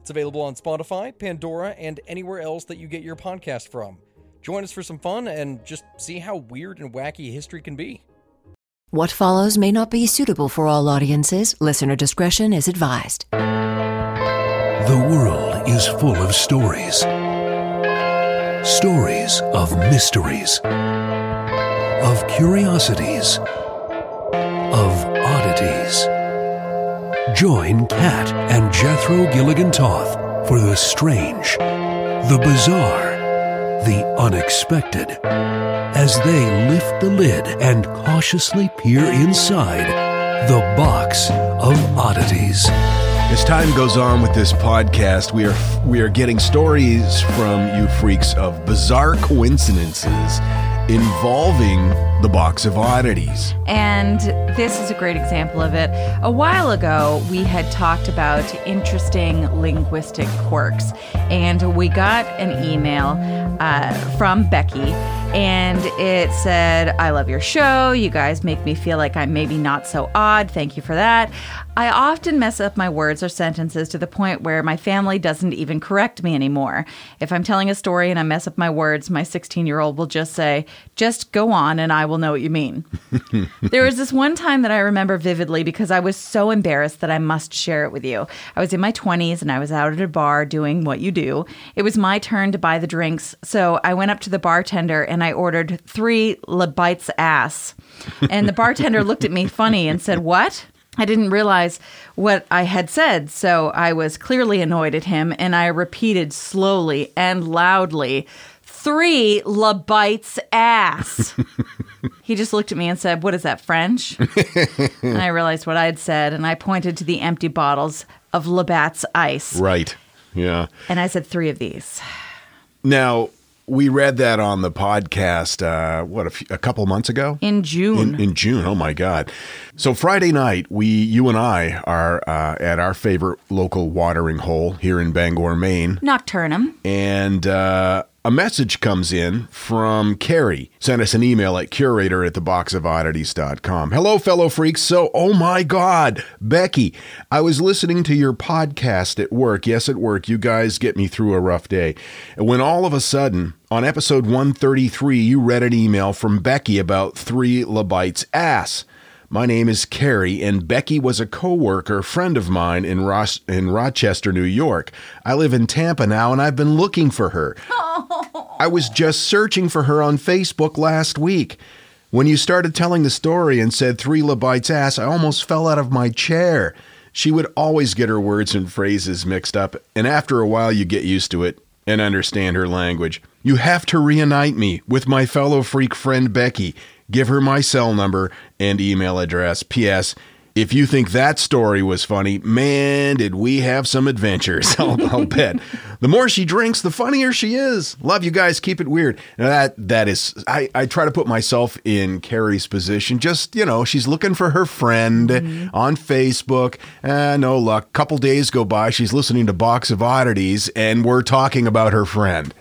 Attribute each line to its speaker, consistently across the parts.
Speaker 1: It's available on Spotify, Pandora, and anywhere else that you get your podcast from. Join us for some fun and just see how weird and wacky history can be.
Speaker 2: What follows may not be suitable for all audiences. Listener discretion is advised.
Speaker 3: The world is full of stories. Stories of mysteries, of curiosities, of oddities. Join Kat and Jethro Gilligan Toth for the strange, the bizarre, the unexpected as they lift the lid and cautiously peer inside the box of oddities.
Speaker 4: As time goes on with this podcast, we are we are getting stories from you freaks of bizarre coincidences involving the box of oddities.
Speaker 5: And this is a great example of it. A while ago, we had talked about interesting linguistic quirks, and we got an email uh, from Becky, and it said, I love your show. You guys make me feel like I'm maybe not so odd. Thank you for that. I often mess up my words or sentences to the point where my family doesn't even correct me anymore. If I'm telling a story and I mess up my words, my 16 year old will just say, just go on and I will know what you mean. there was this one time that I remember vividly because I was so embarrassed that I must share it with you. I was in my 20s and I was out at a bar doing what you do. It was my turn to buy the drinks, so I went up to the bartender and I ordered three Le Bites ass. And the bartender looked at me funny and said, What? I didn't realize what I had said, so I was clearly annoyed at him, and I repeated slowly and loudly, Three La Bites ass. he just looked at me and said, What is that, French? and I realized what I had said, and I pointed to the empty bottles of Labatt's ice.
Speaker 4: Right. Yeah.
Speaker 5: And I said, Three of these.
Speaker 4: Now, we read that on the podcast uh what a, few, a couple months ago?
Speaker 5: In June.
Speaker 4: In, in June. Oh my God! So Friday night, we, you and I, are uh, at our favorite local watering hole here in Bangor, Maine,
Speaker 5: Nocturnem.
Speaker 4: and uh, a message comes in from Carrie. Sent us an email at curator at theboxofoddities.com. Hello, fellow freaks. So, oh my God, Becky, I was listening to your podcast at work. Yes, at work. You guys get me through a rough day. When all of a sudden, on episode 133, you read an email from Becky about three Labites ass. My name is Carrie, and Becky was a coworker friend of mine in Ros- in Rochester, New York. I live in Tampa now, and I've been looking for her. I was just searching for her on Facebook last week. When you started telling the story and said three Labites ass, I almost fell out of my chair. She would always get her words and phrases mixed up, and after a while, you get used to it and understand her language. You have to reunite me with my fellow freak friend Becky. Give her my cell number and email address. P.S. If you think that story was funny, man, did we have some adventures. I'll, I'll bet. The more she drinks, the funnier she is. Love you guys. Keep it weird. Now that that is, I, I try to put myself in Carrie's position. Just you know, she's looking for her friend on Facebook. Uh, no luck. Couple days go by. She's listening to Box of Oddities, and we're talking about her friend.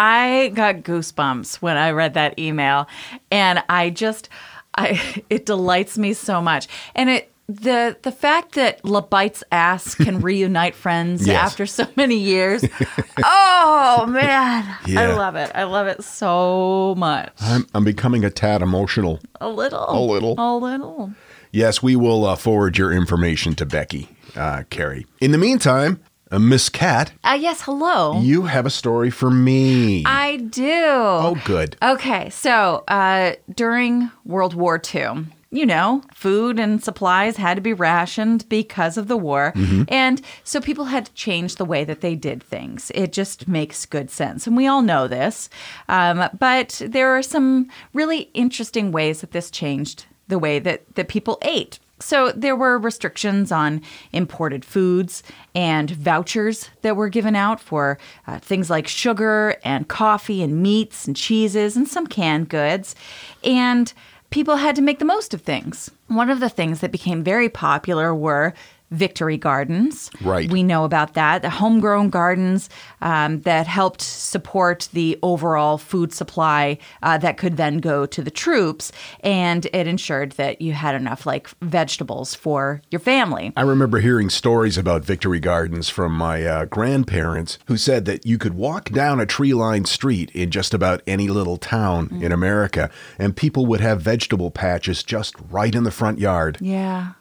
Speaker 5: I got goosebumps when I read that email and I just I it delights me so much. And it the the fact that LaBite's ass can reunite friends
Speaker 4: Yes.
Speaker 5: after so many years. oh man. I love it. I love it so much.
Speaker 4: I'm, I'm becoming a tad emotional.
Speaker 5: A little.
Speaker 4: A little.
Speaker 5: A little.
Speaker 4: Yes, we will uh, forward your information to Becky, uh, Carrie. In the meantime, Uh, Miss Kat,
Speaker 5: Uh, yes, hello.
Speaker 4: you have a story for me.
Speaker 5: I do.
Speaker 4: oh, good.
Speaker 5: Okay, so uh, during World War II, you know, food and supplies had to be rationed because of the war. And so people had to change the way that they did things. It just makes good sense. And we all know this. Um, but there are some really interesting ways that this changed the way that, that people ate. So there were restrictions on imported foods and vouchers that were given out for uh, things like sugar and coffee and meats and cheeses and some canned goods. And people had to make the most of things. One of the things that became very popular were victory gardens.
Speaker 4: Right.
Speaker 5: We know about that. The homegrown gardens um, that helped support the overall food supply uh, that could then go to the troops. And it ensured that you had enough like vegetables for your family.
Speaker 4: I remember hearing stories about victory gardens from my uh, grandparents who said that you could walk down a tree lined street in just about any little town
Speaker 5: Mm.
Speaker 4: in America and people would have vegetable patches just right in the front yard.
Speaker 5: Yeah.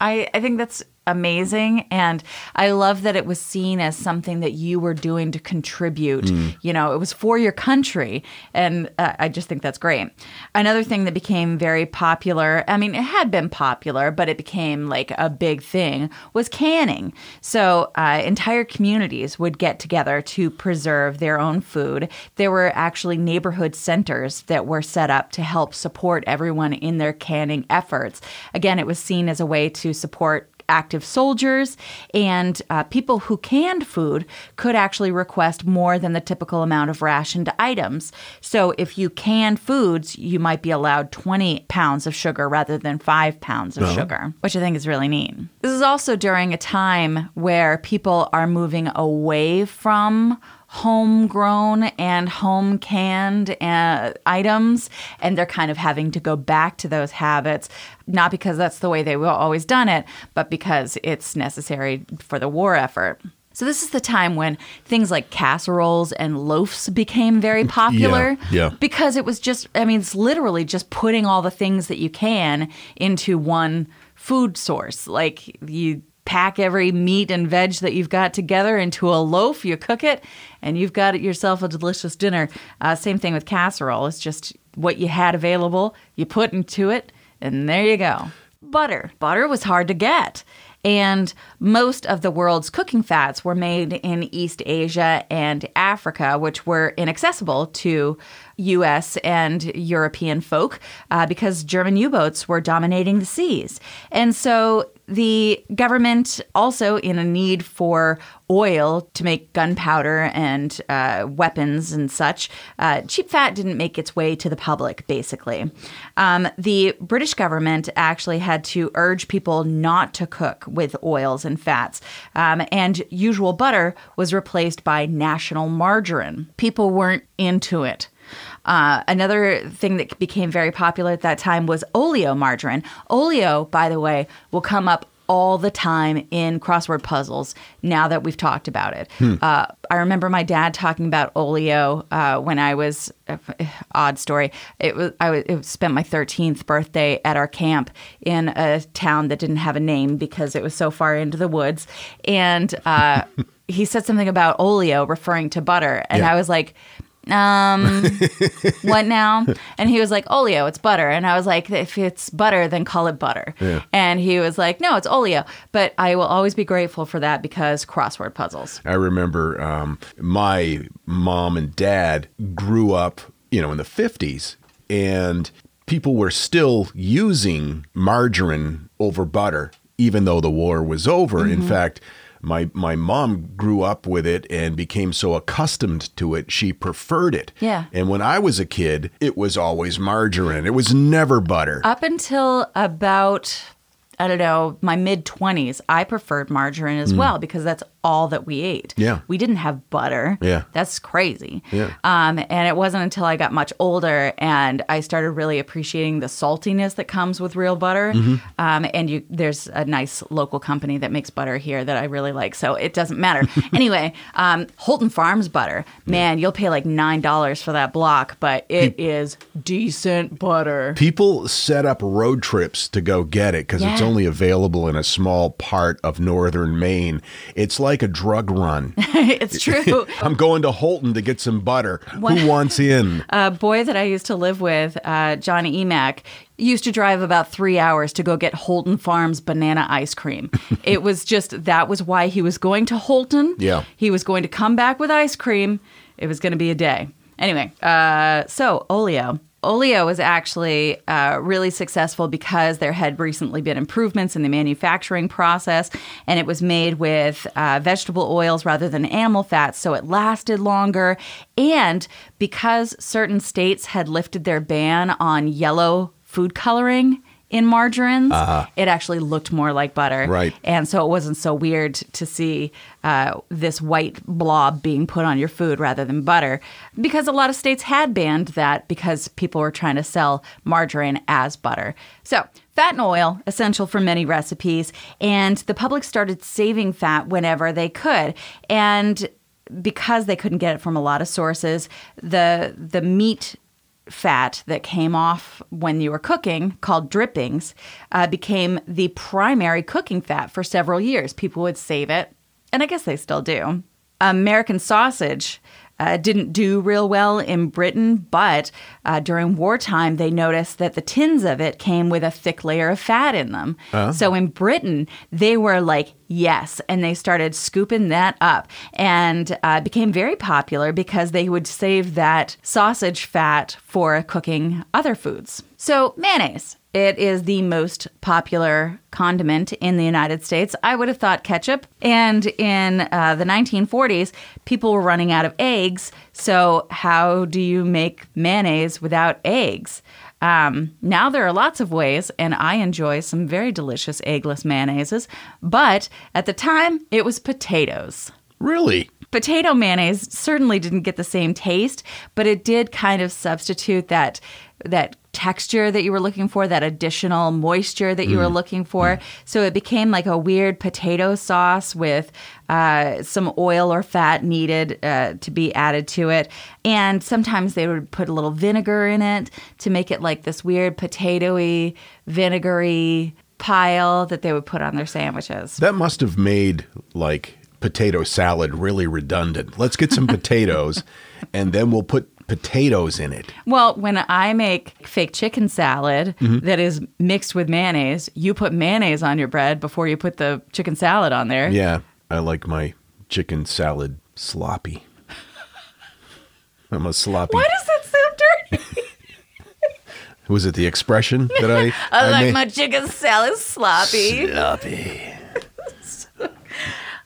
Speaker 5: I, I think that's amazing. And I love that it was seen as something that you were doing to contribute. You know, it was for your country. And uh, I just think that's great. Another thing that became very popular, I mean, it had been popular, but it became like a big thing, was canning. So uh, entire communities would get together to preserve their own food. There were actually neighborhood centers that were set up to help support everyone in their canning efforts. Again, it was seen as a way to support active soldiers and uh, people who canned food could actually request more than the typical amount of rationed items. So if you canned foods, you might be allowed 20 pounds of sugar rather than five pounds of sugar, which I think is really neat. This is also during a time where people are moving away from homegrown and home canned uh, items and they're kind of having to go back to those habits not because that's the way they've always done it but because it's necessary for the war effort so this is the time when things like casseroles and loaves became very popular
Speaker 4: yeah.
Speaker 5: because it was just i mean it's literally just putting all the things that you can into one food source like you pack every meat and veg that you've got together into a loaf. You cook it and you've got yourself a delicious dinner. Uh, same thing with casserole. It's just what you had available. You put into it and there you go. Butter. Butter was hard to get. And most of the world's cooking fats were made in East Asia and Africa, which were inaccessible to US and European folk uh, because German U boats were dominating the seas. And so the government, also in a need for oil to make gunpowder and uh, weapons and such, uh, cheap fat didn't make its way to the public, basically. Um, the British government actually had to urge people not to cook with oils and fats, um, and usual butter was replaced by national margarine. People weren't into it. Uh, another thing that became very popular at that time was oleo margarine. Oleo, by the way, will come up all the time in crossword puzzles now that we've talked about it. Uh, I remember my dad talking about oleo uh, when I was uh, odd story. It was I was, it was spent my 13th birthday at our camp in a town that didn't have a name because it was so far into the woods, and uh, he said something about oleo referring to butter, and
Speaker 4: Yeah.
Speaker 5: I was like um what now and he was like oleo it's butter and i was like if it's butter then call it butter
Speaker 4: Yeah.
Speaker 5: and he was like no it's oleo but i will always be grateful for that because crossword puzzles
Speaker 4: I remember um, my mom and dad grew up, you know, in the 50s, and people were still using margarine over butter, even though the war was over.
Speaker 5: Mm-hmm.
Speaker 4: In fact, my, my mom grew up with it and became so accustomed to it, she preferred it.
Speaker 5: Yeah.
Speaker 4: And when I was a kid, it was always margarine. It was never butter.
Speaker 5: up until about i don't know my mid 20s i preferred margarine as mm. well because that's all that we ate.
Speaker 4: Yeah.
Speaker 5: we didn't have butter
Speaker 4: Yeah.
Speaker 5: that's crazy
Speaker 4: Yeah.
Speaker 5: um, and it wasn't until i got much older and i started really appreciating the saltiness that comes with real butter
Speaker 4: Mm-hmm.
Speaker 5: um, and you there's a nice local company that makes butter here that i really like so it doesn't matter anyway um, houlton farms butter man you'll pay like nine dollars for that block but it is decent butter
Speaker 4: People set up road trips to go get it because it's only available in a small part of northern Maine. It's like a drug run.
Speaker 5: it's true.
Speaker 4: I'm going to Houlton to get some butter. Who wants in?
Speaker 5: a boy that I used to live with, uh, Johnny Emack, used to drive about three hours to go get Houlton Farms banana ice cream. it was just that was why he was going to Houlton.
Speaker 4: Yeah.
Speaker 5: He was going to come back with ice cream. It was going to be a day. Anyway, uh, so Oleo. Oleo was actually uh, really successful because there had recently been improvements in the manufacturing process, and it was made with uh, vegetable oils rather than animal fats, so it lasted longer. And because certain states had lifted their ban on yellow food coloring in margarines, it actually looked more like butter.
Speaker 4: Right.
Speaker 5: And so it wasn't so weird to see uh, this white blob being put on your food rather than butter because a lot of states had banned that because people were trying to sell margarine as butter. So, fat and oil, essential for many recipes, and the public started saving fat whenever they could. And because they couldn't get it from a lot of sources, the the meat fat that came off when you were cooking, called drippings, uh, became the primary cooking fat for several years. People would save it, and I guess they still do. American sausage uh, didn't do real well in Britain, but uh, during wartime, they noticed that the tins of it came with a thick layer of fat in them. So in Britain, they were like, yes, and they started scooping that up and uh, became very popular because they would save that sausage fat for cooking other foods. So, mayonnaise. It is the most popular condiment in the United States. I would have thought ketchup. And in uh, the 1940s, people were running out of eggs. So, how do you make mayonnaise without eggs? Um, now there are lots of ways, and I enjoy some very delicious eggless mayonnaises. But at the time, it was potatoes.
Speaker 4: Really?
Speaker 5: Potato mayonnaise certainly didn't get the same taste, but it did kind of substitute that that texture that you were looking for, that additional moisture that you were looking for. So it became like a weird potato sauce with uh, some oil or fat needed uh, to be added to it. And sometimes they would put a little vinegar in it to make it like this weird potatoy, vinegary pile that they would put on their sandwiches.
Speaker 4: That must have made like potato salad really redundant. Let's get some potatoes and then we'll put potatoes in it.
Speaker 5: Well, when I make fake chicken salad
Speaker 4: Mm-hmm.
Speaker 5: that is mixed with mayonnaise, you put mayonnaise on your bread before you put the chicken salad on there.
Speaker 4: Yeah, I like my chicken salad sloppy. I'm a sloppy.
Speaker 5: Why does that sound dirty?
Speaker 4: Was it the expression that I?
Speaker 5: I, like
Speaker 4: made?
Speaker 5: my chicken salad sloppy.
Speaker 4: sloppy.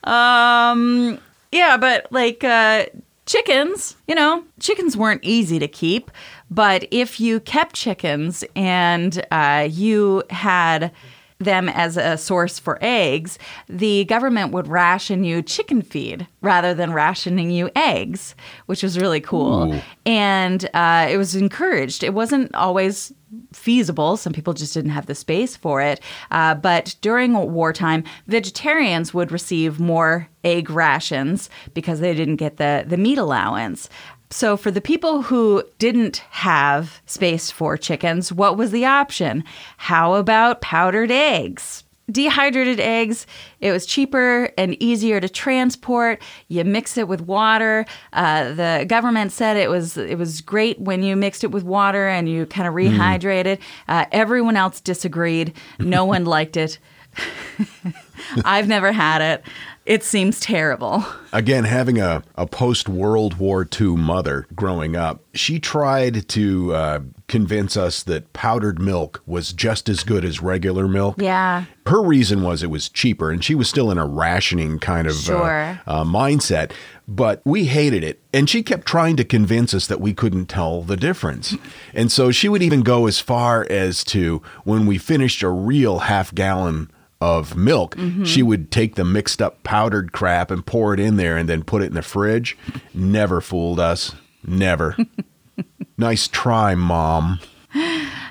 Speaker 5: Um, yeah, but like uh, chickens, you know, chickens weren't easy to keep. But if you kept chickens and uh, you had them as a source for eggs, the government would ration you chicken feed rather than rationing you eggs, which was really cool.
Speaker 4: Ooh.
Speaker 5: And uh, it was encouraged. It wasn't always feasible. Some people just didn't have the space for it. Uh, but during wartime, vegetarians would receive more egg rations because they didn't get the, the meat allowance. So, for the people who didn't have space for chickens, what was the option? How about powdered eggs? Dehydrated eggs, it was cheaper and easier to transport. You mix it with water. Uh, the government said it was it was great when you mixed it with water and you kind of rehydrated. Uh, everyone else disagreed. No one liked it. I've never had it. It seems terrible.
Speaker 4: Again, having a, a post World War II mother growing up, she tried to uh, convince us that powdered milk was just as good as regular milk.
Speaker 5: Yeah.
Speaker 4: Her reason was it was cheaper, and she was still in a rationing kind of uh,
Speaker 5: Sure.
Speaker 4: uh, mindset. But we hated it, and she kept trying to convince us that we couldn't tell the difference. And so she would even go as far as to when we finished a real half gallon of milk, she would take the mixed up powdered crap and pour it in there, and then put it in the fridge. Never fooled us. Never. nice try, mom.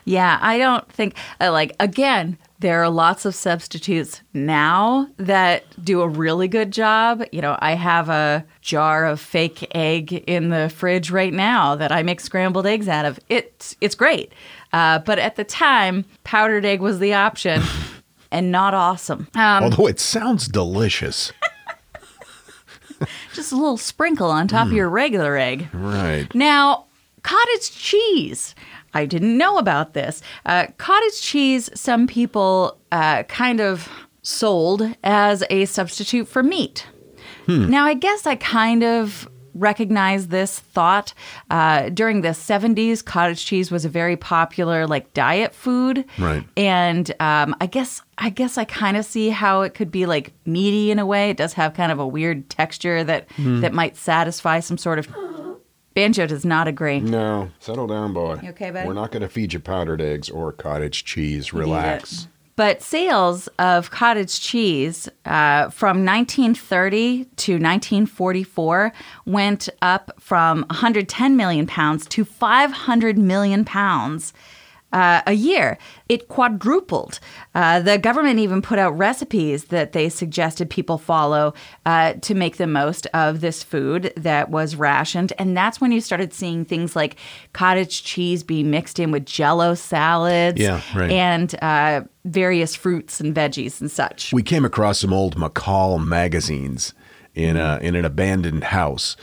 Speaker 5: Yeah, I don't think, uh, like, again, there are lots of substitutes now that do a really good job. You know, I have a jar of fake egg in the fridge right now that I make scrambled eggs out of. It's it's great, uh, but at the time, powdered egg was the option. and not awesome. Um,
Speaker 4: Although it sounds delicious.
Speaker 5: just a little sprinkle on top of your regular egg.
Speaker 4: Right.
Speaker 5: Now, cottage cheese. I didn't know about this. Uh, cottage cheese, some people uh, kind of sold as a substitute for meat. Now, I guess I kind of recognize this thought. Uh, during the 70s, cottage cheese was a very popular like diet food.
Speaker 4: Right.
Speaker 5: And um, I guess I guess I kind of see how it could be like meaty in a way. It does have kind of a weird texture that that might satisfy some sort of. Banjo does not agree.
Speaker 4: No, settle down, boy.
Speaker 5: You okay, buddy?
Speaker 4: We're not going to feed you powdered eggs or cottage cheese. Relax.
Speaker 5: But sales of cottage cheese uh, from 1930 to 1944 went up from 110 million pounds to 500 million pounds. Uh, a year. It quadrupled. Uh, the government even put out recipes that they suggested people follow uh, to make the most of this food that was rationed. And that's when you started seeing things like cottage cheese being mixed in with jello salads
Speaker 4: Yeah, right.
Speaker 5: and uh, various fruits and veggies and such.
Speaker 4: We came across some old McCall magazines in a in an abandoned house,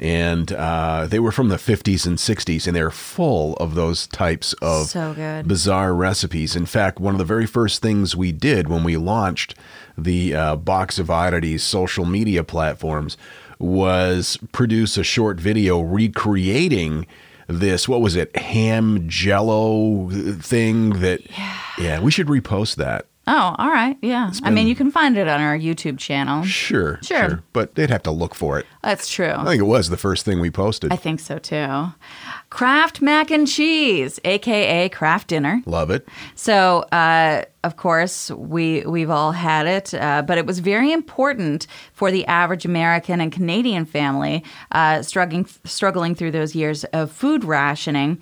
Speaker 4: and uh, they were from the 50s and 60s, and they're full of those types of
Speaker 5: So
Speaker 4: bizarre recipes. In fact, one of the very first things we did when we launched the uh, Box of Oddities social media platforms was produce a short video recreating this what was it ham jello thing that yeah we should repost that
Speaker 5: Oh, all right. Yeah. I mean, you can find it on our YouTube channel.
Speaker 4: Sure,
Speaker 5: Sure.
Speaker 4: But they'd have to look for it.
Speaker 5: That's true.
Speaker 4: I think it was the first thing we posted.
Speaker 5: I think so too. Kraft mac and cheese, aka Kraft dinner.
Speaker 4: Love it.
Speaker 5: So, uh, of course, we we've all had it, uh, but it was very important for the average American and Canadian family uh, struggling struggling through those years of food rationing.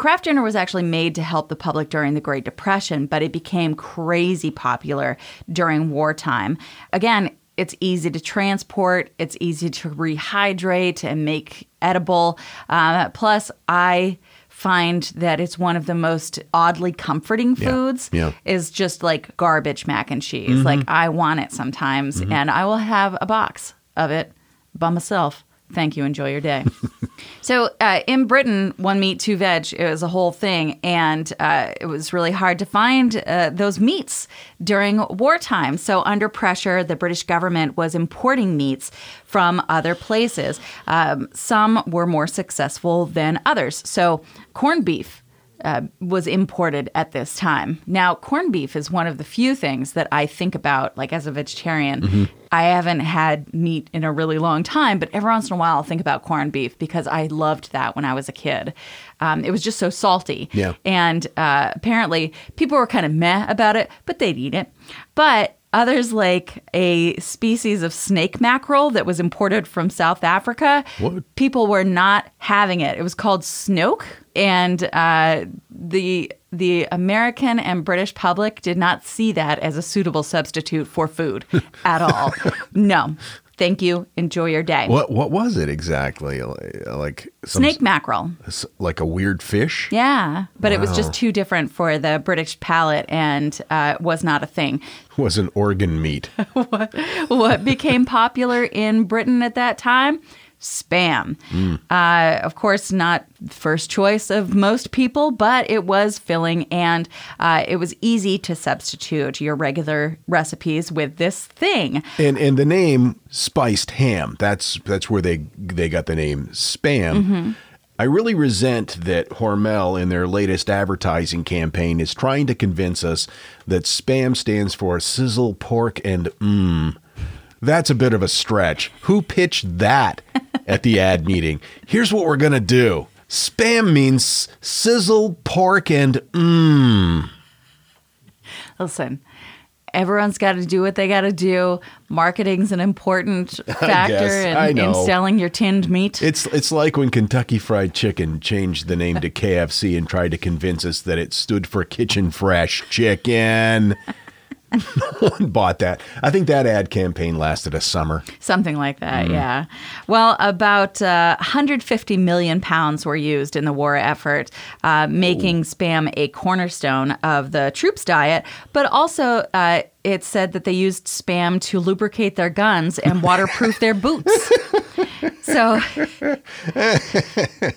Speaker 5: Kraft dinner was actually made to help the public during the Great Depression, but it became crazy popular during wartime. Again, it's easy to transport, it's easy to rehydrate and make edible. Uh, plus, I find that it's one of the most oddly comforting foods
Speaker 4: yeah.
Speaker 5: is just like garbage mac and cheese. Like I want it sometimes and I will have a box of it by myself. Thank you. Enjoy your day. so uh, in Britain, one meat, two veg, it was a whole thing. And uh, it was really hard to find uh, those meats during wartime. So under pressure, the British government was importing meats from other places. Um, some were more successful than others. So corned beef uh, was imported at this time. Now, corned beef is one of the few things that I think about, like as a vegetarian. I haven't had meat in a really long time, but every once in a while I'll think about corned beef because I loved that when I was a kid. Um, it was just so salty.
Speaker 4: Yeah.
Speaker 5: And uh, apparently people were kind of meh about it, but they'd eat it. But others, like a species of snake mackerel that was imported from South Africa,
Speaker 4: What?
Speaker 5: people were not having it. It was called snoek, and uh, the the American and British public did not see that as a suitable substitute for food at all. no, thank you. Enjoy your day.
Speaker 4: What what was it exactly? Like some,
Speaker 5: Snake mackerel.
Speaker 4: like a weird fish?
Speaker 5: Yeah, but it was just too different for the British palate and uh, was not a thing.
Speaker 4: Was an organ meat.
Speaker 5: what, what became popular in Britain at that time? Spam. Uh, of course, not first choice of most people, but it was filling and uh, it was easy to substitute your regular recipes with this thing.
Speaker 4: and and the name spiced ham. That's that's where they they got the name spam. I really resent that Hormel in their latest advertising campaign is trying to convince us that spam stands for sizzle pork and mmm. That's a bit of a stretch. Who pitched that at the ad meeting? Here's what we're going to do. Spam means sizzle pork and mmm.
Speaker 5: Listen, everyone's got to do what they got to do. Marketing's an important factor
Speaker 4: guess.
Speaker 5: In, in selling your tinned meat.
Speaker 4: It's it's like when Kentucky Fried Chicken changed the name to KFC and tried to convince us that it stood for Kitchen Fresh Chicken. No one bought that. I think that ad campaign lasted a summer.
Speaker 5: Something like that, yeah. Well, about uh, 150 million pounds were used in the war effort, uh, making spam a cornerstone of the troops' diet. But also, uh, it said that they used spam to lubricate their guns and waterproof their boots. So,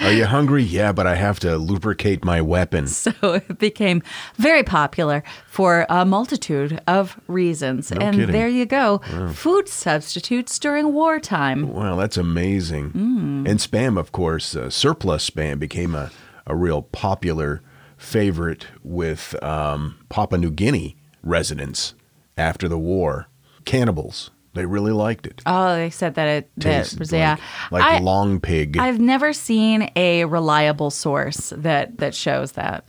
Speaker 4: Are you hungry? Yeah, but I have to lubricate my weapon.
Speaker 5: so it became very popular for a multitude of reasons. and
Speaker 4: kidding.
Speaker 5: there you go food substitutes during wartime.
Speaker 4: Wow, that's amazing. And spam, of course, uh, surplus spam became a, a real popular favorite with um, Papua New Guinea residents after the war. Cannibals, they really liked it.
Speaker 5: Oh, they said that it that was yeah.
Speaker 4: like, like
Speaker 5: I-
Speaker 4: long pig.
Speaker 5: I've never seen a reliable source that that shows that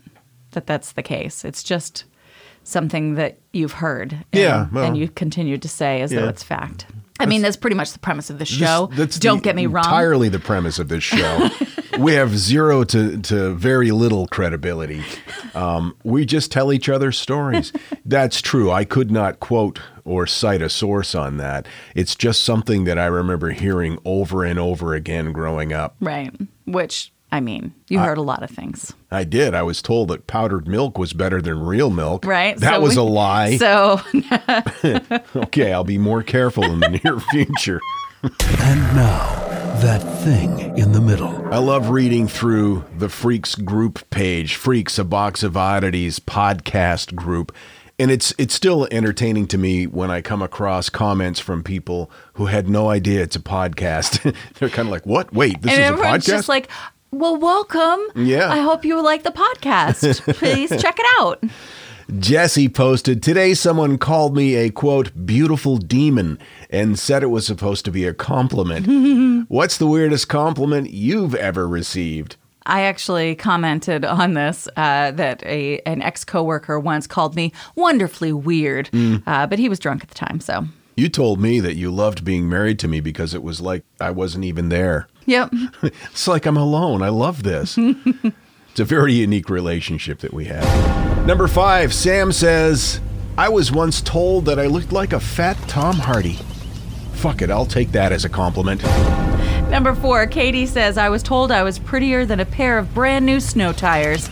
Speaker 5: that that's the case. It's just something that you've heard, and,
Speaker 4: Yeah, well-
Speaker 5: and you continue to say as though it's fact. I mean, that's pretty much the premise of the
Speaker 4: This-
Speaker 5: show.
Speaker 4: that's
Speaker 5: Don't get me wrong.
Speaker 4: Entirely the premise of this show. we have zero to, to very little credibility. Um, we just tell each other stories. That's true. I could not quote or cite a source on that. It's just something that I remember hearing over and over again growing up.
Speaker 5: Right. Which I mean, you heard a lot of things,
Speaker 4: I did. I was told that powdered milk was better than real milk.
Speaker 5: right?
Speaker 4: That
Speaker 5: So
Speaker 4: was
Speaker 5: we-
Speaker 4: a lie.
Speaker 5: So
Speaker 4: okay, I'll be more careful in the near future.
Speaker 3: And now, that thing in the middle.
Speaker 4: I love reading through the Freaks group page, Freaks, a Box of Oddities podcast group. And it's it's still entertaining to me when I come across comments from people who had no idea it's a podcast. They're kind of like, "What? Wait, this
Speaker 5: and
Speaker 4: is a
Speaker 5: everyone's
Speaker 4: podcast?"
Speaker 5: just like, "Well, welcome.
Speaker 4: Yeah.
Speaker 5: I hope you like the podcast. Please check it out."
Speaker 4: Jesse posted, Today someone called me a quote, beautiful demon and said it was supposed to be a compliment. What's the weirdest compliment you've ever received?
Speaker 5: I actually commented on this uh, that a an ex coworker once called me wonderfully weird,
Speaker 4: Mm.
Speaker 5: uh, but he was drunk at the time. So,
Speaker 4: You told me that you loved being married to me because it was like I wasn't even there.
Speaker 5: yep.
Speaker 4: It's like I'm alone. I love this. it's a very unique relationship that we have. Number five, Sam says, I was once told that I looked like a fat Tom Hardy. Fuck it, I'll take that as a compliment.
Speaker 5: Number four, Katie says I was told I was prettier than a pair of brand new snow tires.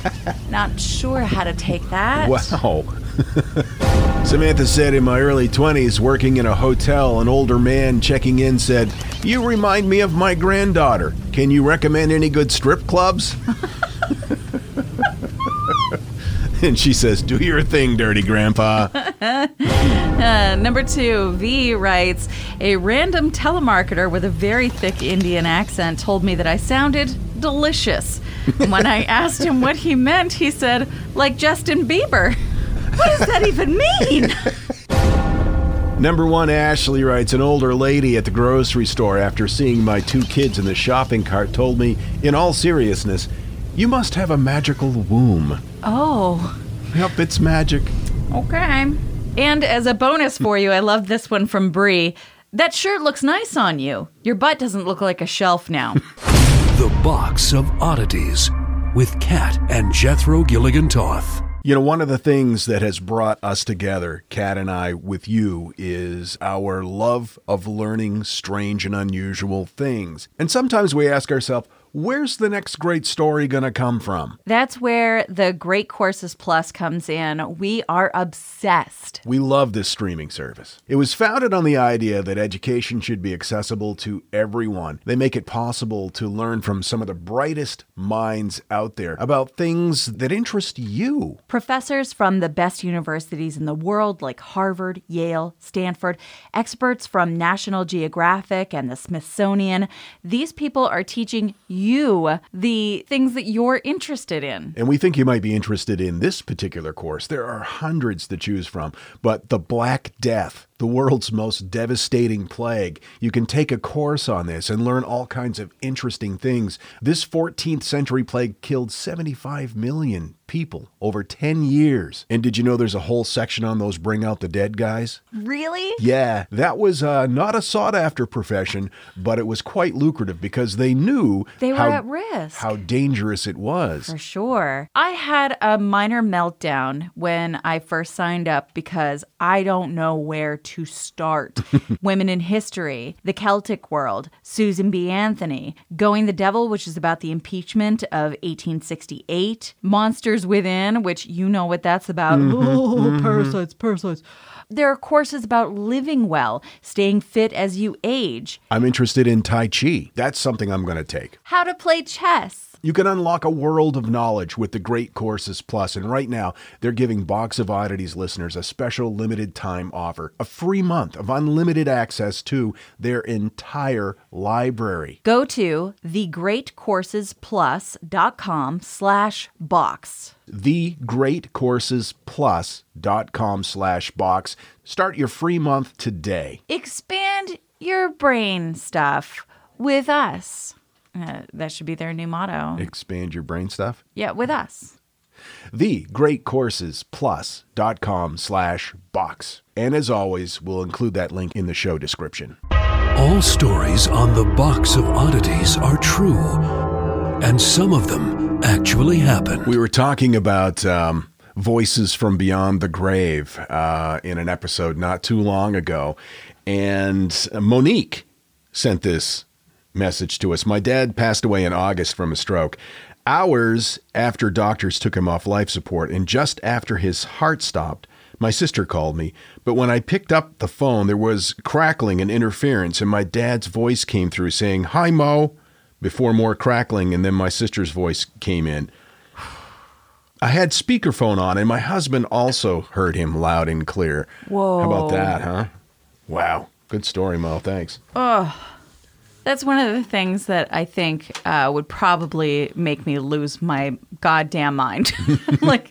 Speaker 5: Not sure how to take that.
Speaker 4: Wow. Samantha said in my early 20s, working in a hotel, an older man checking in said, You remind me of my granddaughter. Can you recommend any good strip clubs? and she says, Do your thing, dirty grandpa.
Speaker 5: Uh, number two, V writes A random telemarketer with a very thick Indian accent told me that I sounded delicious. when I asked him what he meant, he said, like Justin Bieber. What does that even mean?
Speaker 4: Number one, Ashley writes, An older lady at the grocery store, after seeing my two kids in the shopping cart, told me, in all seriousness, You must have a magical womb.
Speaker 5: Oh,
Speaker 4: Yep, it's magic.
Speaker 5: okay. And as a bonus for you, I love this one from Bree. That shirt looks nice on you. Your butt doesn't look like a shelf now.
Speaker 3: The Box of Oddities with Kat and Jethro Gilligan Toth.
Speaker 4: You know, one of the things that has brought us together, Kat and I, with you, is our love of learning strange and unusual things. And sometimes we ask ourselves, where's the next great story going to come from?
Speaker 5: That's where the Great Courses Plus comes in. We are obsessed.
Speaker 4: We love this streaming service. It was founded on the idea that education should be accessible to everyone. They make it possible to learn from some of the brightest minds out there about things that interest you.
Speaker 5: Professors from the best universities in the world, like Harvard, Yale, Stanford, experts from National Geographic and the Smithsonian, these people are teaching you the things that you're interested in.
Speaker 4: And we think you might be interested in this particular course. There are hundreds to choose from, but The Black Death the world's most devastating plague. You can take a course on this and learn all kinds of interesting things. This 14th century plague killed 75 million people over 10 years. And did you know there's a whole section on those bring out the dead guys?
Speaker 5: Really?
Speaker 4: Yeah, that was uh, not a sought after profession, but it was quite lucrative because they knew
Speaker 5: They were
Speaker 4: how,
Speaker 5: at risk.
Speaker 4: how dangerous it was.
Speaker 5: For sure. I had a minor meltdown when I first signed up because I don't know where to start. Women in History, The Celtic World, Susan B. Anthony, Going the Devil, which is about the impeachment of 1868, Monsters Within, which you know what that's about. Mm-hmm, oh, mm-hmm. parasites, parasites. There are courses about living well, staying fit as you age,
Speaker 4: I'm interested in Tai Chi. That's something I'm going to take.
Speaker 5: how to play chess.
Speaker 4: You can unlock a world of knowledge with the Great Courses Plus, and right now they're giving Box of Oddities listeners a special limited time offer a free month of unlimited access to their entire library.
Speaker 5: Go to thegreatcoursesplus.com slash box.
Speaker 4: TheGreatCoursesPlus.com slash box. Start your free month today.
Speaker 5: Expand your brain stuff with us. Uh, that should be their new motto.
Speaker 4: Expand your brain stuff.
Speaker 5: Yeah, with us.
Speaker 4: TheGreatCoursesPlus.com slash box. And as always, we'll include that link in the show description.
Speaker 3: All stories on the Box of Oddities are true, and some of them actually happen.
Speaker 4: We were talking about um, voices from beyond the grave uh, in an episode not too long ago, and Monique sent this message to us. My dad passed away in August from a stroke. Hours after doctors took him off life support, and just after his heart stopped, my sister called me. But when I picked up the phone, there was crackling and interference, and my dad's voice came through saying, Hi, Mo, before more crackling, and then my sister's voice came in. I had speakerphone on, and my husband also heard him loud and clear.
Speaker 5: Whoa.
Speaker 4: How about that, huh? Wow. Good story, Mo. Thanks.
Speaker 5: That's one of the things that I think uh, would probably make me lose my goddamn mind. like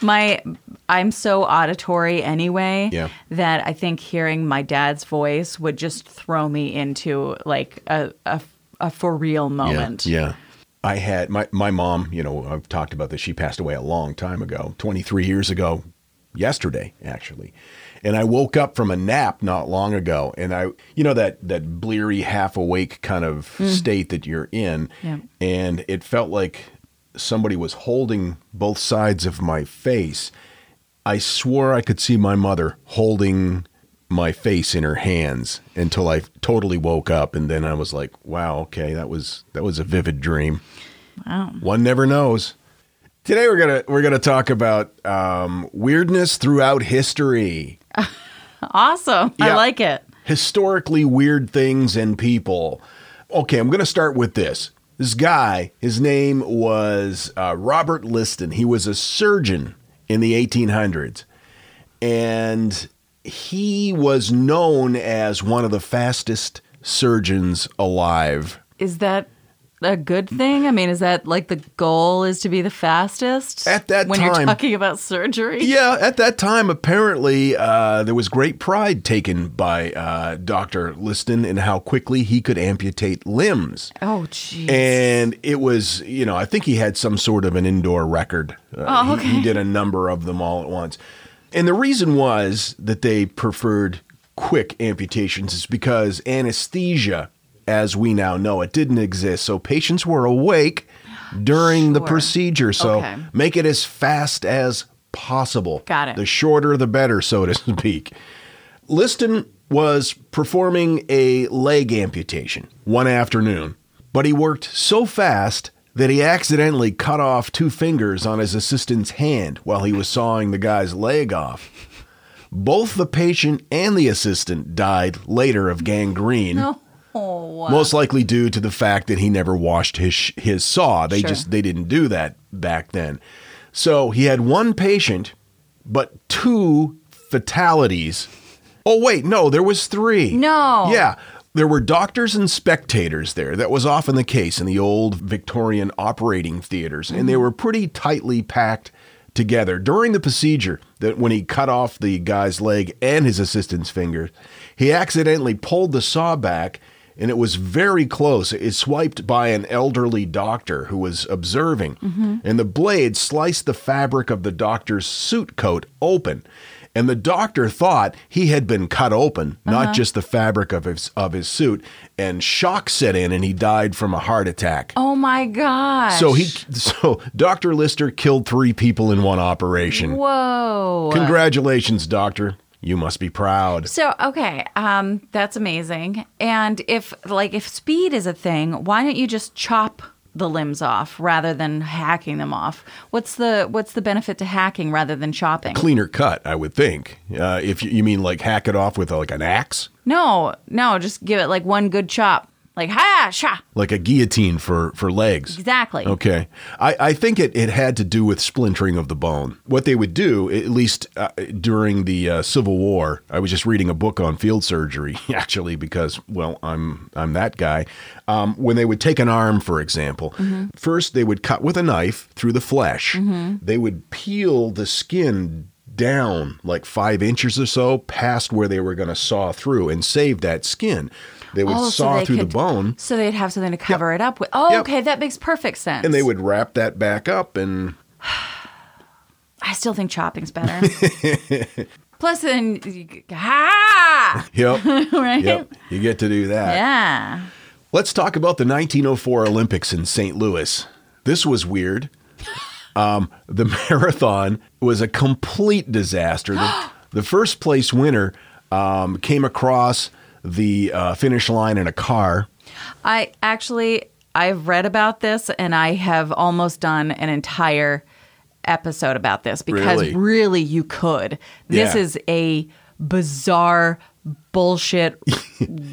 Speaker 5: my, I'm so auditory anyway
Speaker 4: Yeah.
Speaker 5: that I think hearing my dad's voice would just throw me into like a a, a for real moment.
Speaker 4: Yeah. yeah. I had my, my mom, you know, I've talked about this. She passed away a long time ago, 23 years ago, yesterday, actually. And I woke up from a nap not long ago. And I, you know, that, that bleary, half awake kind of state that you're in.
Speaker 5: Yeah.
Speaker 4: And it felt like somebody was holding both sides of my face. I swore I could see my mother holding my face in her hands until I totally woke up and then I was like, wow, okay, that was that was a vivid dream.
Speaker 5: Wow.
Speaker 4: One never knows. Today we're gonna we're gonna talk about um, weirdness throughout history,
Speaker 5: Awesome. I like it.
Speaker 4: historically weird things and people. Okay, I'm gonna start with this. This guy, his name was uh, Robert Liston. He was a surgeon in the 1800s, and he was known as one of the fastest surgeons alive.
Speaker 5: Is that a good thing? I mean, is that like the goal is to be the fastest
Speaker 4: At that
Speaker 5: when you're talking about surgery?
Speaker 4: Yeah, at that time, apparently, uh, there was great pride taken by uh, Dr. Liston in how quickly he could amputate limbs.
Speaker 5: Oh, jeez.
Speaker 4: And it was, you know, I think he had some sort of an indoor record. Uh,
Speaker 5: Oh,
Speaker 4: he, he did a number of them all at once. And the reason was that they preferred quick amputations is because anesthesia, as we now know it, didn't exist. So patients were awake during the procedure. So
Speaker 5: Okay.
Speaker 4: make it as fast as possible.
Speaker 5: Got it.
Speaker 4: The shorter, the better, so to speak. Liston was performing a leg amputation one afternoon, but he worked so fast that he accidentally cut off two fingers on his assistant's hand while he was sawing the guy's leg off. Both the patient and the assistant died later of gangrene.
Speaker 5: Oh,
Speaker 4: Most likely due to the fact that he never washed his his saw. They
Speaker 5: Sure.
Speaker 4: just they didn't do that back then. So he had one patient, but two fatalities. Oh wait, no, there was three.
Speaker 5: No.
Speaker 4: Yeah. There were doctors and spectators there. That was often the case in the old Victorian operating theaters, and they mm-hmm. were pretty tightly packed together during the procedure. That when he cut off the guy's leg and his assistant's finger he accidentally pulled the saw back, and it was very close. It swiped by an elderly doctor who was observing, mm-hmm. and the blade sliced the fabric of the doctor's suit coat open. And the doctor thought he had been cut open, not uh-huh. just the fabric of his of his suit, and shock set in, and he died from a heart attack.
Speaker 5: Oh my gosh.
Speaker 4: So he, so Dr. Lister killed three people in one operation.
Speaker 5: Whoa.
Speaker 4: Congratulations, doctor. You must be proud.
Speaker 5: So okay, um, that's amazing. And if like if speed is a thing, why don't you just chop the limbs off rather than hacking them off? What's the what's the benefit to hacking rather than chopping?
Speaker 4: Cleaner cut, I would think. Uh, if you, you mean like hack it off with like an axe,
Speaker 5: No, no, just give it like one good chop. Like ha sha.
Speaker 4: like a guillotine for for legs.
Speaker 5: Exactly.
Speaker 4: Okay. I, I think it, it had to do with splintering of the bone. What they would do, at least uh, during the uh, Civil War, I was just reading a book on field surgery, actually, because, well, I'm, I'm that guy. Um, when they would take an arm, for example, first they would cut with a knife through the flesh. They would peel the skin down like five inches or so past where they were going to saw through and save that skin. They would
Speaker 5: Oh, so
Speaker 4: saw
Speaker 5: they
Speaker 4: through the bone.
Speaker 5: So they'd have something to cover it up with. Oh,
Speaker 4: Yep.
Speaker 5: okay, that makes perfect sense.
Speaker 4: And they would wrap that back up and
Speaker 5: I still think chopping's better. Plus, then you- ha,
Speaker 4: Yep.
Speaker 5: right?
Speaker 4: yep. You get to do that.
Speaker 5: Yeah.
Speaker 4: Let's talk about the 1904 Olympics in St. Louis. This was weird. Um, the marathon was a complete disaster. The, the first place winner um, came across the uh, finish line in a car.
Speaker 5: I actually I've read about this and I have almost done an entire episode about this because
Speaker 4: Really?
Speaker 5: really, you could. This
Speaker 4: Yeah.
Speaker 5: is a bizarre bullshit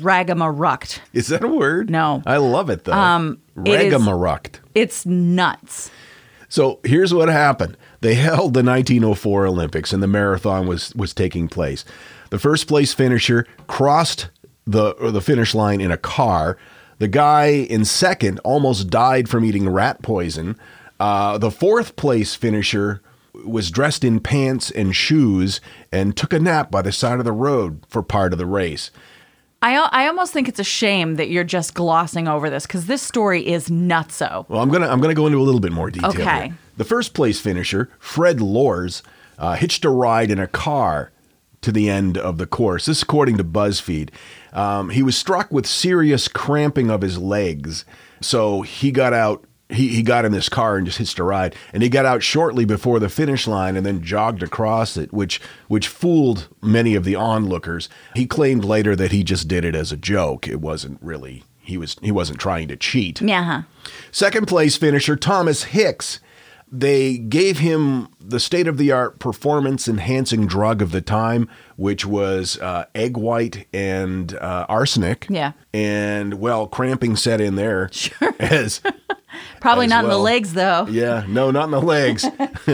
Speaker 5: ragamuruct.
Speaker 4: Is that a word?
Speaker 5: No.
Speaker 4: I love it though. Um,
Speaker 5: it is-
Speaker 4: Ragamuruct.
Speaker 5: It's nuts.
Speaker 4: So here's what happened. They held the 1904 Olympics and the marathon was was taking place. The first place finisher crossed the or the finish line in a car. The guy in second almost died from eating rat poison. Uh, the fourth place finisher was dressed in pants and shoes and took a nap by the side of the road for part of the race.
Speaker 5: I, I almost think it's a shame that you're just glossing over this because this story is nutso.
Speaker 4: Well, I'm gonna I'm gonna go into a little bit more detail.
Speaker 5: Okay.
Speaker 4: here. The first place finisher, Fred Lorz, uh, hitched a ride in a car to the end of the course. This, according to BuzzFeed, um, he was struck with serious cramping of his legs, so he got out. He, he got in this car and just hitched a ride, and he got out shortly before the finish line, and then jogged across it, which which fooled many of the onlookers. He claimed later that he just did it as a joke. It wasn't really he was he wasn't trying to cheat.
Speaker 5: Yeah.
Speaker 4: Second place finisher Thomas Hicks. They gave him the state of the art performance enhancing drug of the time, which was uh, egg white and uh, arsenic.
Speaker 5: Yeah.
Speaker 4: And well, cramping set in there. Sure. As
Speaker 5: Probably
Speaker 4: As
Speaker 5: not in the legs though.
Speaker 4: yeah, no, not in the legs,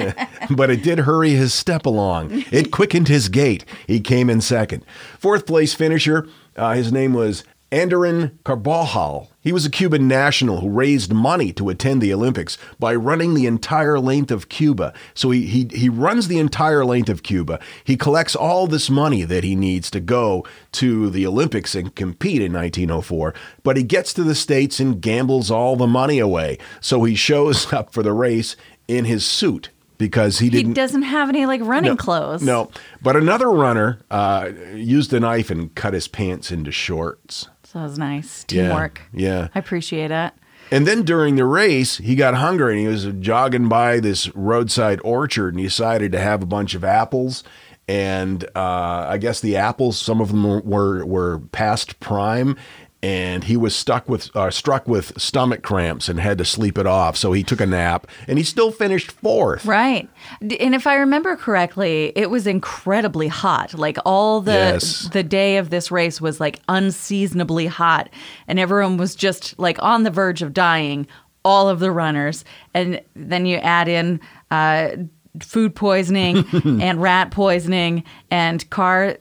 Speaker 4: but it did hurry his step along. It quickened his gait. He came in second. Fourth place finisher, uh, his name was Andarín Carbajal. He was a Cuban national who raised money to attend the Olympics by running the entire length of Cuba. So he, he, he runs the entire length of Cuba. He collects all this money that he needs to go to the Olympics and compete in 1904. But he gets to the States and gambles all the money away. So he shows up for the race in his suit because he didn't.
Speaker 5: He doesn't have any like running
Speaker 4: No,
Speaker 5: clothes.
Speaker 4: No, but another runner uh, used a knife and cut his pants into shorts.
Speaker 5: So that was nice.
Speaker 4: Yeah,
Speaker 5: Teamwork.
Speaker 4: yeah.
Speaker 5: I appreciate it.
Speaker 4: And then during the race, he got hungry and he was jogging by this roadside orchard and he decided to have a bunch of apples. And uh, I guess the apples, some of them were were past prime, and he was stuck with uh, struck with stomach cramps and had to sleep it off. So he took a nap and he still finished fourth.
Speaker 5: Right. And if I remember correctly, it was incredibly hot. Like all the
Speaker 4: Yes.
Speaker 5: the day of this race was like unseasonably hot and everyone was just like on the verge of dying, all of the runners. And then you add in uh, food poisoning and rat poisoning and car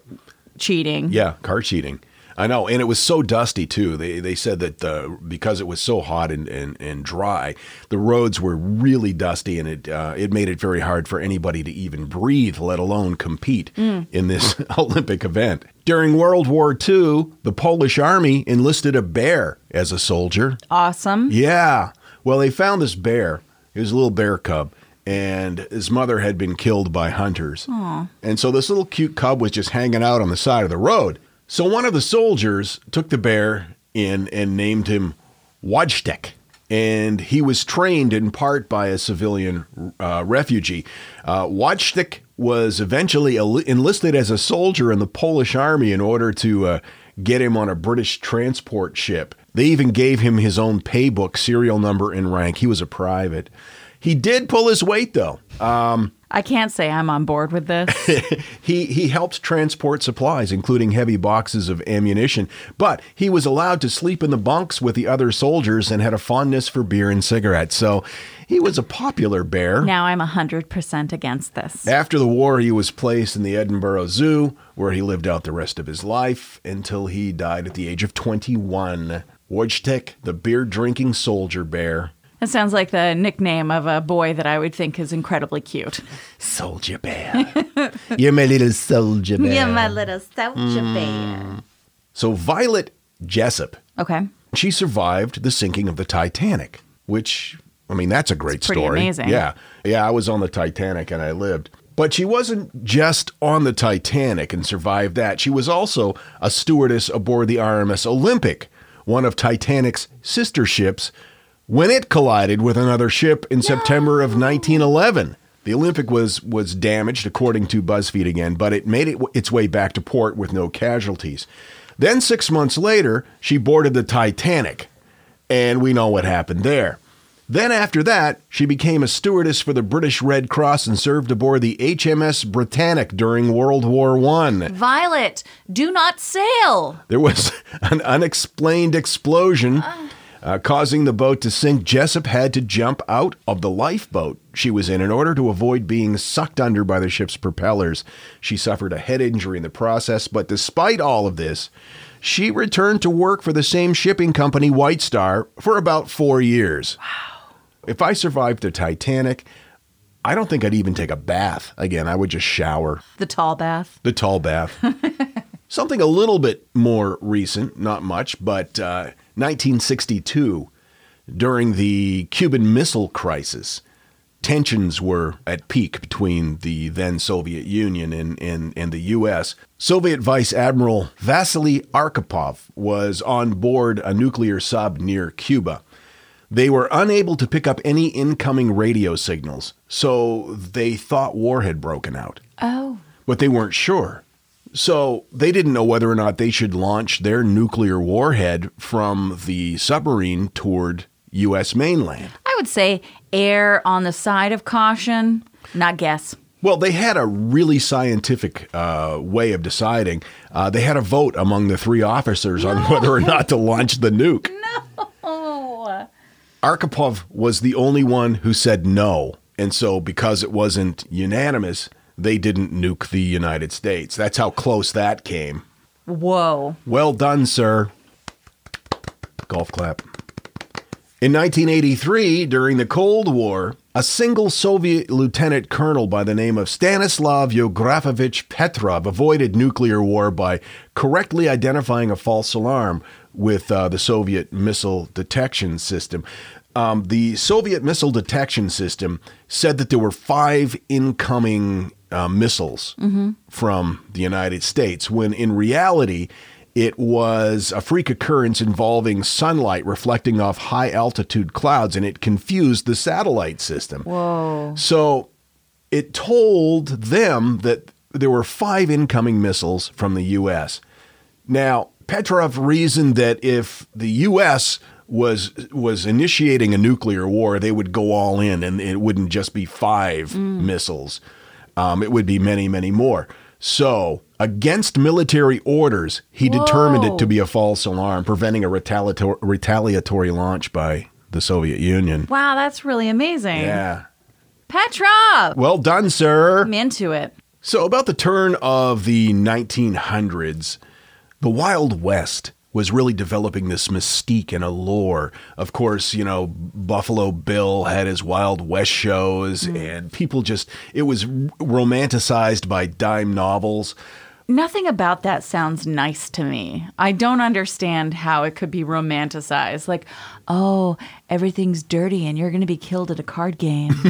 Speaker 5: cheating.
Speaker 4: Yeah, car cheating. I know, and it was so dusty too. They they said that uh, because it was so hot and, and, and dry, the roads were really dusty, and it uh, it made it very hard for anybody to even breathe, let alone compete in this Olympic event. During World War II, the Polish army enlisted a bear as a soldier.
Speaker 5: Awesome.
Speaker 4: Yeah. Well, they found this bear. It was a little bear cub, and his mother had been killed by hunters. Aww. And so this little cute cub was just hanging out on the side of the road. So one of the soldiers took the bear in and named him Wojtek. And he was trained in part by a civilian uh, refugee. Uh, Wojtek was eventually el- enlisted as a soldier in the Polish army in order to uh, get him on a British transport ship. They even gave him his own pay book, serial number, and rank. He was a private. He did pull his weight, though.
Speaker 5: I can't say I'm on board with this.
Speaker 4: He he helped transport supplies, including heavy boxes of ammunition, but he was allowed to sleep in the bunks with the other soldiers and had a fondness for beer and cigarettes. So he was a popular bear.
Speaker 5: now I'm 100% against this.
Speaker 4: After the war, he was placed in the Edinburgh Zoo, where he lived out the rest of his life until he died at the age of 21. Wojtek, the beer drinking soldier bear.
Speaker 5: That sounds like the nickname of a boy that I would think is incredibly cute.
Speaker 4: Soldier bear. You're my little soldier bear.
Speaker 5: You're my little soldier bear. Mm.
Speaker 4: So Violet Jessop,
Speaker 5: Okay.
Speaker 4: she survived the sinking of the Titanic, which, I mean, that's a great
Speaker 5: pretty
Speaker 4: story.
Speaker 5: amazing.
Speaker 4: Yeah. Yeah, I was on the Titanic and I lived. But she wasn't just on the Titanic and survived that. She was also a stewardess aboard the RMS Olympic, one of Titanic's sister ships, when it collided with another ship in September of 1911. The Olympic was was damaged, according to BuzzFeed again, but it made it, its way back to port with no casualties. Then six months later, she boarded the Titanic, and we know what happened there. Then after that, she became a stewardess for the British Red Cross and served aboard the HMS Britannic during World War One.
Speaker 5: Violet, do not sail.
Speaker 4: There was an unexplained explosion uh, causing the boat to sink. Jessop had to jump out of the lifeboat she was in in order to avoid being sucked under by the ship's propellers. She suffered a head injury in the process, but despite all of this, she returned to work for the same shipping company, White Star, for about four years. Wow. If I survived the Titanic, I don't think I'd even take a bath again. I would just shower.
Speaker 5: The tall bath.
Speaker 4: The tall bath. Something a little bit more recent, not much, but uh, 1962, during the Cuban Missile Crisis, tensions were at peak between the then Soviet Union and, and, and the U.S. Soviet Vice Admiral Vasily Arkhipov was on board a nuclear sub near Cuba. They were unable to pick up any incoming radio signals, so they thought war had broken out
Speaker 5: Oh.
Speaker 4: but they weren't sure. So they didn't know whether or not they should launch their nuclear warhead from the submarine toward U.S. mainland.
Speaker 5: I would say err on the side of caution, not guess.
Speaker 4: Well, they had a really scientific uh, way of deciding. Uh, they had a vote among the three officers on whether or not to launch the nuke.
Speaker 5: Oh.
Speaker 4: Arkhipov was the only one who said no. And so, because it wasn't unanimous, they didn't nuke the United States. That's how close that came.
Speaker 5: Whoa.
Speaker 4: Well done, sir. Golf clap. In 1983, during the Cold War, a single Soviet lieutenant colonel by the name of Stanislav Yevgrafovich Petrov avoided nuclear war by correctly identifying a false alarm with uh, the Soviet missile detection system. Um, the Soviet missile detection system said that there were five incoming uh, missiles from the United States, when in reality, it was a freak occurrence involving sunlight reflecting off high altitude clouds, and it confused the satellite system.
Speaker 5: Whoa.
Speaker 4: So it told them that there were five incoming missiles from the U.S. Now, Petrov reasoned that if the U.S. was was initiating a nuclear war, they would go all in, and it wouldn't just be five missiles. Um, it would be many, many more. So, against military orders, he determined it to be a false alarm, preventing a retaliator- retaliatory launch by the Soviet Union.
Speaker 5: Wow, that's really amazing.
Speaker 4: Yeah.
Speaker 5: Petrov!
Speaker 4: Well done, sir.
Speaker 5: I'm into it.
Speaker 4: So, about the turn of the 1900s, the Wild West was really developing this mystique and allure. Of course, you know, Buffalo Bill had his Wild West shows, mm. and people just, it was romanticized by dime novels.
Speaker 5: Nothing about that sounds nice to me. I don't understand how it could be romanticized. Like, oh, everything's dirty and you're going to be killed at a card game.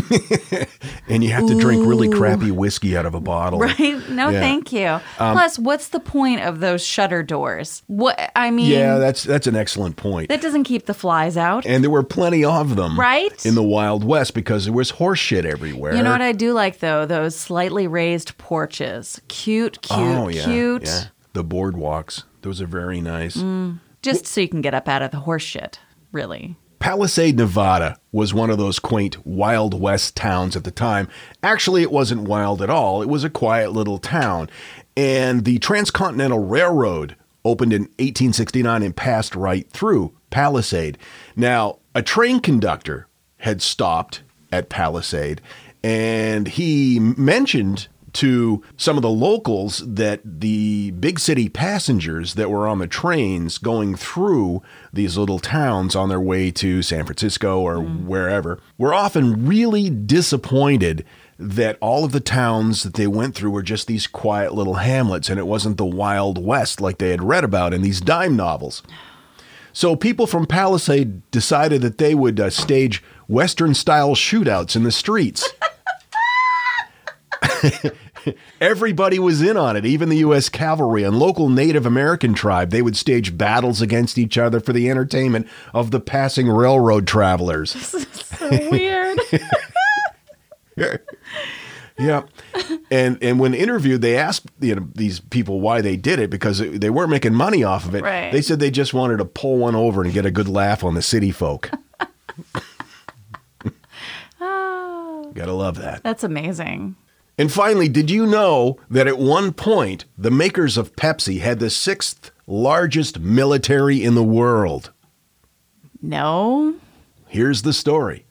Speaker 4: And you have to drink really crappy whiskey out of a bottle.
Speaker 5: right? No,
Speaker 4: Yeah. Um,
Speaker 5: thank you. Plus, what's the point of those shutter doors? What I mean,
Speaker 4: Yeah, that's that's an excellent point.
Speaker 5: that doesn't keep the flies out.
Speaker 4: and there were plenty of them
Speaker 5: Right?
Speaker 4: in the Wild West because there was horse shit everywhere.
Speaker 5: You know what I do like though? Those slightly raised porches. Cute, cute,
Speaker 4: oh, yeah,
Speaker 5: cute.
Speaker 4: yeah. The boardwalks. Those are very nice.
Speaker 5: Mm. Just so you can get up out of the horse shit, really.
Speaker 4: Palisade, Nevada was one of those quaint Wild West towns at the time. Actually, it wasn't wild at all. It was a quiet little town. And the Transcontinental Railroad opened in 1869 and passed right through Palisade. Now, a train conductor had stopped at Palisade and he mentioned to some of the locals that the big city passengers that were on the trains going through these little towns on their way to San Francisco or wherever were often really disappointed that all of the towns that they went through were just these quiet little hamlets and it wasn't the Wild West like they had read about in these dime novels. So people from Palisade decided that they would uh, stage Western style shootouts in the streets. Everybody was in on it, even the U.S. cavalry and local Native American tribe. They would stage battles against each other for the entertainment of the passing railroad travelers.
Speaker 5: This is So weird.
Speaker 4: Yeah, and and when interviewed, they asked you know these people why they did it because they weren't making money off of it.
Speaker 5: Right.
Speaker 4: They said they just wanted to pull one over and get a good laugh on the city folk. Oh. Gotta love that.
Speaker 5: That's amazing.
Speaker 4: And finally, did you know that at one point the makers of Pepsi had the sixth largest military in the world?
Speaker 5: No.
Speaker 4: Here's the story.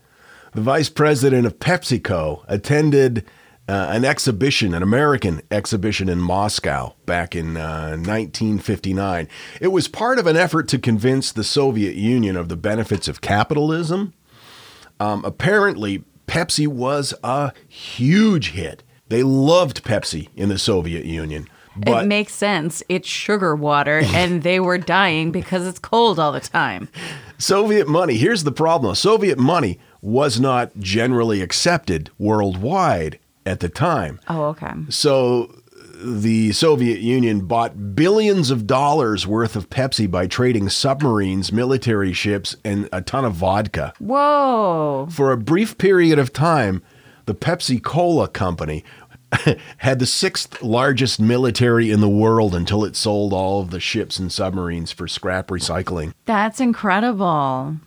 Speaker 4: The vice president of PepsiCo attended uh, an exhibition, an American exhibition in Moscow back in uh, 1959. It was part of an effort to convince the Soviet Union of the benefits of capitalism. Um, apparently, Pepsi was a huge hit. They loved Pepsi in the Soviet Union. But
Speaker 5: it makes sense. It's sugar water, and they were dying because it's cold all the time.
Speaker 4: Soviet money, here's the problem Soviet money was not generally accepted worldwide at the time.
Speaker 5: Oh, okay.
Speaker 4: So the Soviet Union bought billions of dollars worth of Pepsi by trading submarines, military ships, and a ton of vodka.
Speaker 5: Whoa.
Speaker 4: For a brief period of time, the Pepsi Cola company had the sixth largest military in the world until it sold all of the ships and submarines for scrap recycling.
Speaker 5: That's incredible.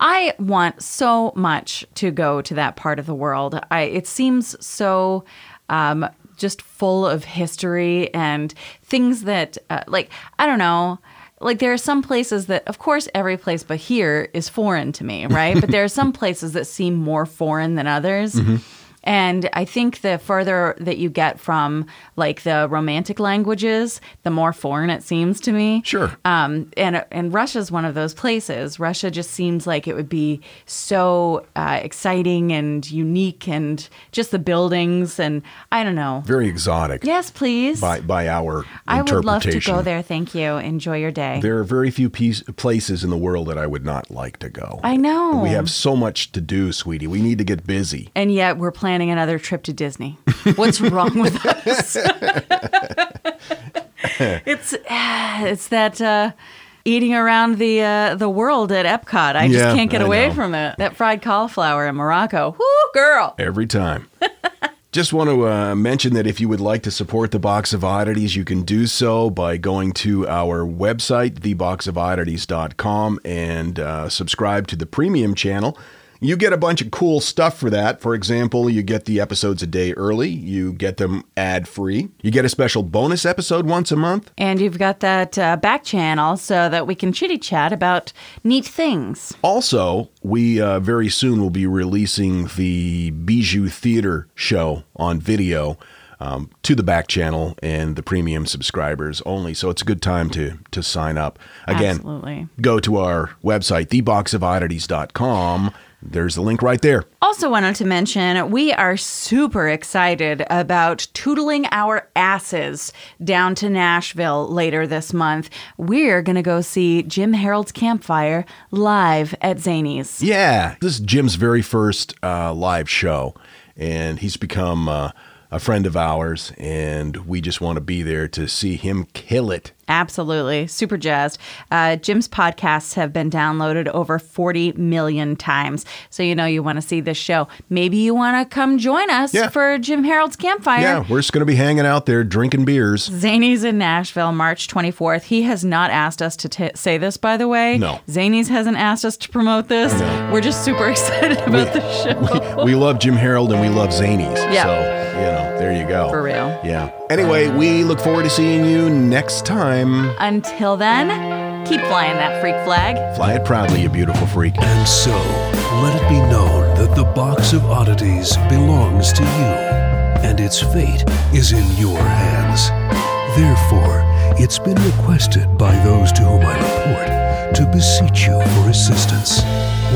Speaker 5: I want so much to go to that part of the world. I it seems so um, just full of history and things that uh, like I don't know. Like there are some places that, of course, every place but here is foreign to me, right? but there are some places that seem more foreign than others. And I think the further that you get from like the romantic languages, the more foreign it seems to me.
Speaker 4: Sure.
Speaker 5: Um, and and Russia's one of those places. Russia just seems like it would be so uh, exciting and unique, and just the buildings and I don't know.
Speaker 4: Very exotic
Speaker 5: Yes, please.
Speaker 4: by, by our
Speaker 5: I would love to go there. Thank you. Enjoy your day.
Speaker 4: There are very few piece, places in the world that I would not like to go.
Speaker 5: I know.
Speaker 4: We have so much to do, sweetie. We need to get busy.
Speaker 5: and yet we're planning another trip to Disney. What's wrong with us? it's it's that uh, eating around the uh, the world at Epcot. I just
Speaker 4: Yeah,
Speaker 5: can't get
Speaker 4: I
Speaker 5: away
Speaker 4: know.
Speaker 5: from it. That fried cauliflower in Morocco. Whoo, girl.
Speaker 4: Every time. Just want to uh, mention that if you would like to support the Box of Oddities, you can do so by going to our website, theboxofoddities.com, and uh, subscribe to the premium channel. You get a bunch of cool stuff for that. For example, you get the episodes a day early, you get them ad free, you get a special bonus episode once a month.
Speaker 5: And you've got that uh, back channel so that we can chitty chat about neat things.
Speaker 4: Also, we uh, very soon will be releasing the Bijou Theater show on video. um, to the back channel and the premium subscribers only. So it's a good time to to sign up. Again,
Speaker 5: Absolutely.
Speaker 4: go to our website, theboxofoddities.com. There's the link right there.
Speaker 5: Also, wanted to mention we are super excited about tootling our asses down to Nashville later this month. We're going to go see Jim Harold's Campfire live at Zanies.
Speaker 4: Yeah, this is Jim's very first uh, live show, and he's become uh, a friend of ours, and we just want to be there to see him kill it.
Speaker 5: Absolutely. Super jazzed. Uh, Jim's podcasts have been downloaded over 40 million times. So, you know, you want to see this show. Maybe you want to come join us
Speaker 4: Yeah.
Speaker 5: for Jim Harold's Campfire.
Speaker 4: Yeah, we're just going to be hanging out there drinking beers.
Speaker 5: Zanies in Nashville, March 24th. He has not asked us to t- say this, by the way.
Speaker 4: No.
Speaker 5: Zanies hasn't asked us to promote this. No. We're just super excited about the show.
Speaker 4: We love Jim Harold and we love Zanies.
Speaker 5: Yeah.
Speaker 4: So, you know, there you go.
Speaker 5: For real.
Speaker 4: Yeah. Anyway, we look forward to seeing you next time.
Speaker 5: Until then, keep flying that freak flag.
Speaker 4: Fly it proudly, you beautiful freak.
Speaker 3: And so, let it be known that the box of oddities belongs to you, and its fate is in your hands. Therefore, it's been requested by those to whom I report to beseech you for assistance.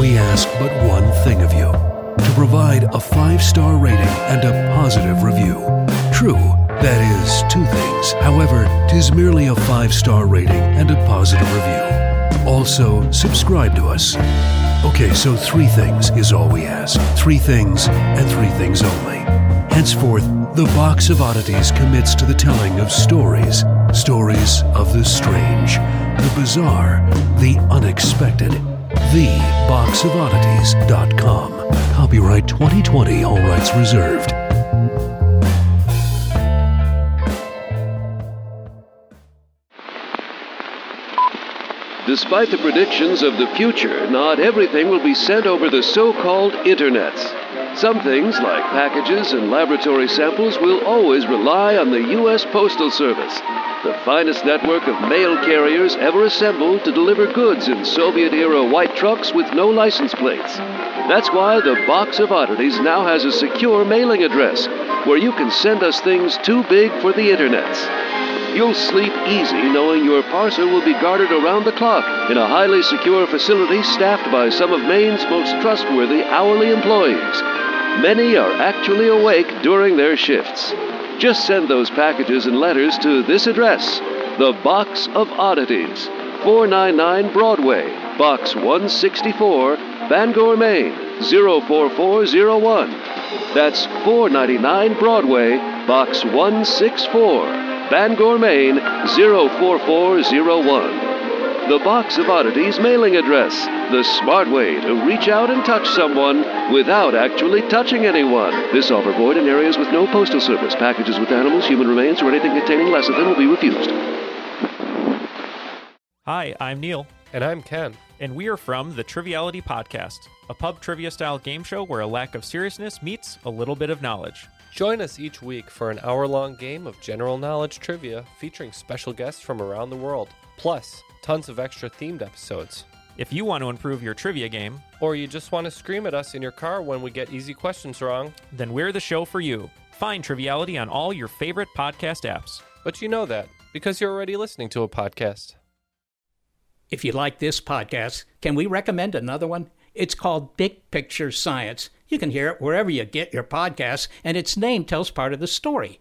Speaker 3: We ask but one thing of you to provide a five star rating and a positive review. True, that is two things. However, tis merely a five star rating and a positive review. Also, subscribe to us. Okay, so three things is all we ask. Three things and three things only. Henceforth, the Box of Oddities commits to the telling of stories. Stories of the strange, the bizarre, the unexpected. TheBoxOfOddities.com. Copyright 2020, all rights reserved.
Speaker 6: Despite the predictions of the future, not everything will be sent over the so called internets. Some things, like packages and laboratory samples, will always rely on the U.S. Postal Service, the finest network of mail carriers ever assembled to deliver goods in Soviet era white trucks with no license plates. That's why the Box of Oddities now has a secure mailing address where you can send us things too big for the internets. You'll sleep easy knowing your parcel will be guarded around the clock in a highly secure facility staffed by some of Maine's most trustworthy hourly employees. Many are actually awake during their shifts. Just send those packages and letters to this address The Box of Oddities, 499 Broadway, Box 164, Bangor, Maine, 04401. That's 499 Broadway, Box 164, Bangor, Maine 04401. The Box of Oddities mailing address, the smart way to reach out and touch someone without actually touching anyone. This offer void in areas with no postal service. Packages with animals, human remains, or anything containing lecithin will be refused.
Speaker 7: Hi, I'm Neil,
Speaker 8: And I'm Ken.
Speaker 7: and we are from the Triviality Podcast, a pub trivia style game show where a lack of seriousness meets a little bit of knowledge.
Speaker 8: Join us each week for an hour long game of general knowledge trivia featuring special guests from around the world, plus tons of extra themed episodes.
Speaker 7: If you want to improve your trivia game,
Speaker 8: Or you just want to scream at us in your car when we get easy questions wrong,
Speaker 7: then we're the show for you. Find Triviality on all your favorite podcast apps.
Speaker 8: but you know that because you're already listening to a podcast.
Speaker 9: If you like this podcast, can we recommend another one? It's called Big Picture Science. You can hear it wherever you get your podcasts, and its name tells part of the story